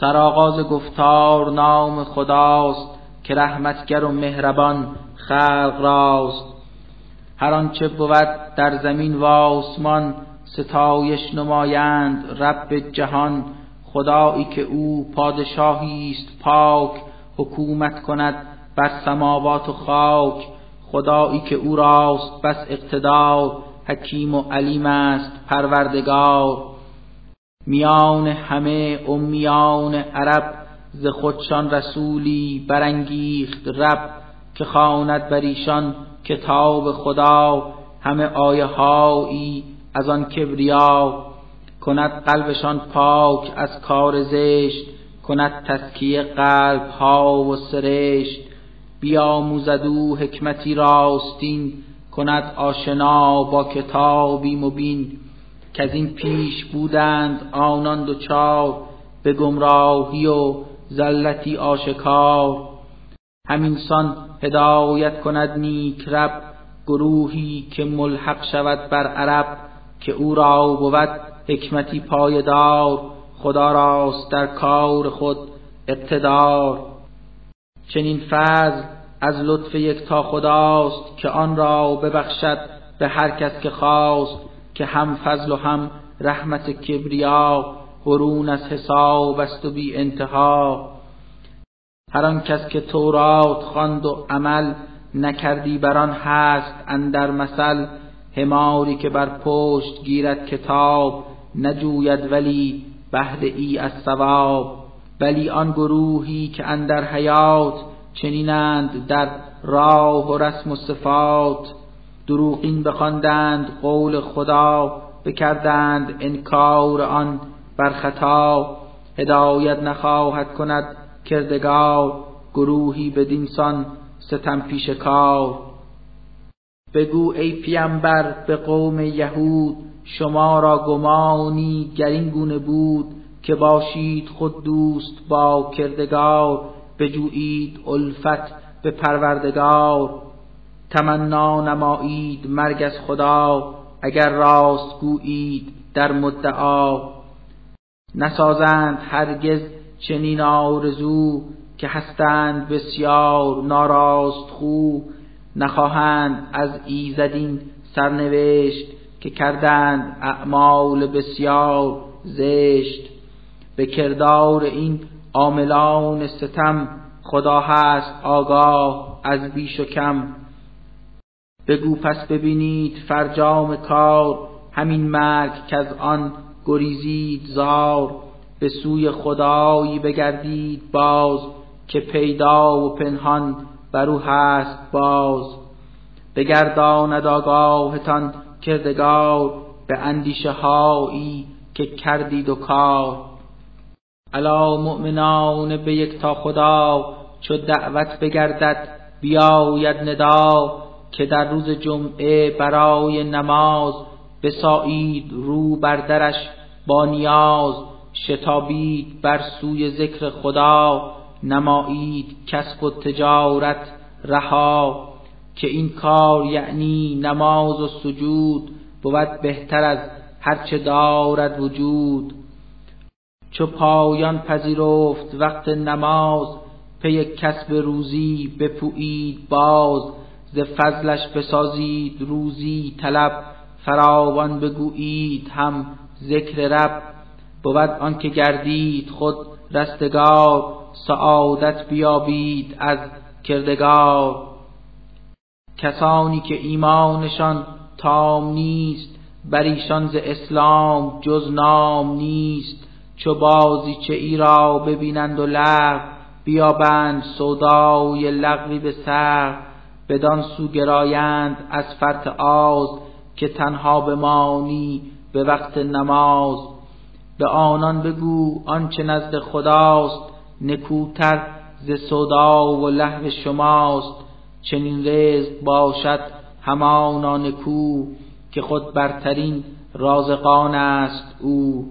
سرآغاز گفتار نام خداست که رحمتگر و مهربان خلق راست. هر آنچه بود در زمین و آسمان ستایش نمایند رب جهان. خدایی که او پادشاهی است پاک حکومت کند بر سماوات و خاک. خدایی که او راست بس اقتدار حکیم و علیم است پروردگار. میان همه امیان عرب ز خودشان رسولی برانگیخت رب که خواند بر ایشان کتاب خدا. همه آیه هایی از آن کبریا. کند قلبشان پاک از کار زشت. کند تسکیه قلب ها و سرشت. بیاموزد او حکمتی راستین. کند آشنا با کتابی مبین. که از این پیش بودند آنان دوچار به گمراهی و زلتی آشکار. همینسان هدایت کند نیک رب گروهی که ملحق شود بر عرب که او را بود حکمتی پایدار خدا راست در کار خود اقتدار. چنین فضل از لطف یکتا خداست که آن را ببخشد به هر کس که خواست. که هم فضل و هم رحمت کبریا برون از حساب است و بی انتها. هر آن کس که تورات خواند و عمل نکردی بر آن هست اندر مثل هماری که بر پشت گیرد کتاب نجوید ولی بهره ای از ثواب. ولی آن گروهی که اندر حیات چنینند در راه و رسم و صفات دروغین بخواندند قول خدا بکردند انکار آن بر خطا. هدایت نخواهد کند کردگار گروهی بدینسان ستم پیش کار. بگو ای پیامبر به قوم یهود شما را گمانی گر این گونه بود که باشید خود دوست با کردگار بجویید الفت به پروردگار. تمنا نمایید مرگ از خدا اگر راست گویید در مدعا. نسازند هرگز چنین آرزو که هستند بسیار ناراست خو. نخواهند از ایزدین سرنوشت که کردند اعمال بسیار زشت. به کردار این عاملان ستم خدا هست آگاه از بیش و کم. بگو پس ببینید فرجام کار همین مرگ که از آن گریزید زار. به سوی خدایی بگردید باز که پیدا و پنهان بر او هست باز. بگرداند آگاهتان کردگار به اندیشه هایی که کردید و کار. الا مؤمنان به یک تا خدا چو دعوت بگردد بیاید ندا. که در روز جمعه برای نماز بسایید رو بر درش با نیاز شتابید بر سوی ذکر خدا نمایید کسب و تجارت رها که این کار یعنی نماز و سجود بود بهتر از هرچه دارد وجود. چو پایان پذیرفت وقت نماز پی کسب روزی بپویید باز ز فضلش بسازید روزی طلب فراوان بگویید هم ذکر رب. بود آنکه گردید خود رستگار سعادت بیابید از کردگار. کسانی که ایمانشان تام نیست بر ایشان ز اسلام جز نام نیست. چو بازی چه ای را ببینند و لغو بیابند سودای لغوی به سر بدان سو گرایند از فرط آز که تنها بمانی به وقت نماز. به آنان بگو آنچه نزد خداست نکوتر ز سودا و لهو شماست. چنین رزق باشد همانا نکو که خود برترین رازقان است او.